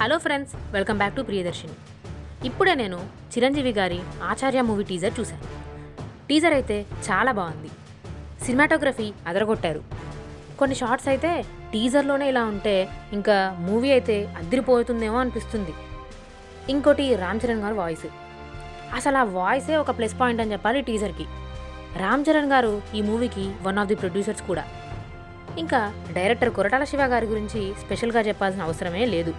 Hello friends welcome back to Priyadarshini. ఇప్పుడే నేను చిరంజీవి గారి ఆచార్య మూవీ టీజర్ చూశాను. టీజర్ అయితే చాలా బాగుంది. సినిమాటోగ్రఫీ అదరగొట్టారు. కొన్ని షార్ట్స్ అయితే టీజర్లోనే ఇలా ఉంటే ఇంకా మూవీ అయితే అద్దరిపోతుందేమో అనిపిస్తుంది. ఇంకోటి రామ్ చరణ్ గారు వాయిస్. అసలు ఆ వాయిసే ఒక ప్లస్ పాయింట్ అని చెప్పాలి టీజర్కి. రామ్ చరణ్ గారు ఈ మూవీకి వన్ ఆఫ్ ది ప్రొడ్యూసర్స్ కూడా. ఇంకా డైరెక్టర్ కొరటాల శివ గారి గురించి స్పెషల్గా చెప్పాల్సిన అవసరమే లేదు.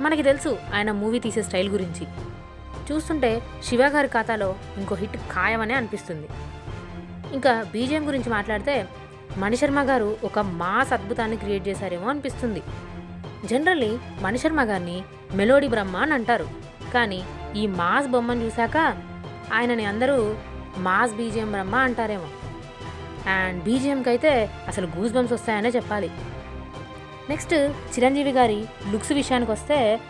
మనకి తెలుసు ఆయన మూవీ తీసే స్టైల్ గురించి. చూస్తుంటే శివ గారి ఖాతాలో ఇంకో హిట్ ఖాయమనే అనిపిస్తుంది. ఇంకా బీజేఎం గురించి మాట్లాడితే మణిశర్మ గారు ఒక మాస్ అద్భుతాన్ని క్రియేట్ చేశారేమో అనిపిస్తుంది. జనరల్లీ మణిశర్మ గారిని మెలోడీ బ్రహ్మ అని అంటారు. కానీ ఈ మాస్ బొమ్మను చూశాక ఆయనని అందరూ మాస్ బీజేఎం బ్రహ్మ అంటారేమో. అండ్ బీజేఎంకి అయితే అసలు గూస్ బంప్స్ వస్తాయనే చెప్పాలి. నెక్స్ట్ చిరంజీవి గారి లుక్స్ విషయానికి వస్తే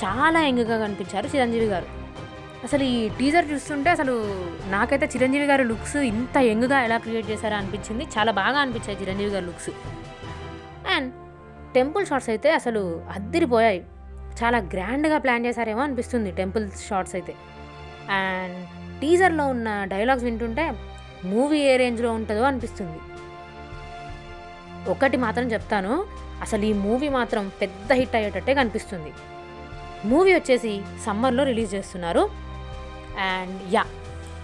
చాలా యంగ్గా కనిపించారు చిరంజీవి గారు. అసలు ఈ టీజర్ చూస్తుంటే అసలు నాకైతే చిరంజీవి గారి లుక్స్ ఇంత యంగ్గా ఎలా క్రియేట్ చేశారో అనిపించింది. చాలా బాగా అనిపించాయి చిరంజీవి గారి లుక్స్. అండ్ టెంపుల్ షాట్స్ అయితే అసలు అద్దరిపోయాయి. చాలా గ్రాండ్గా ప్లాన్ చేశారేమో అనిపిస్తుంది టెంపుల్ షాట్స్ అయితే. అండ్ టీజర్లో ఉన్న డైలాగ్స్ వింటుంటే మూవీ ఏ రేంజ్లో ఉంటుందో అనిపిస్తుంది. ఒకటి మాత్రం చెప్తాను. అసలు ఈ మూవీ మాత్రం పెద్ద హిట్ అయ్యేటట్టే కనిపిస్తుంది. మూవీ వచ్చేసి సమ్మర్లో రిలీజ్ చేస్తున్నారు. అండ్ యా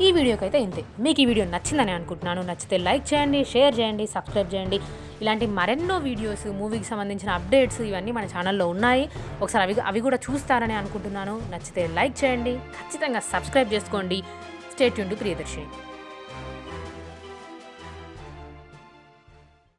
ఈ వీడియోకి అయితే ఇంతే. మీకు ఈ వీడియో నచ్చిందని అనుకుంటున్నాను. నచ్చితే లైక్ చేయండి షేర్ చేయండి సబ్స్క్రైబ్ చేయండి. ఇలాంటి మరెన్నో వీడియోస్ మూవీకి సంబంధించిన అప్డేట్స్ ఇవన్నీ మన ఛానల్లో ఉన్నాయి. ఒకసారి అవి అవి కూడా చూస్తారని అనుకుంటున్నాను. నచ్చితే లైక్ చేయండి ఖచ్చితంగా సబ్స్క్రైబ్ చేసుకోండి. Stay tuned to Priyadarshini.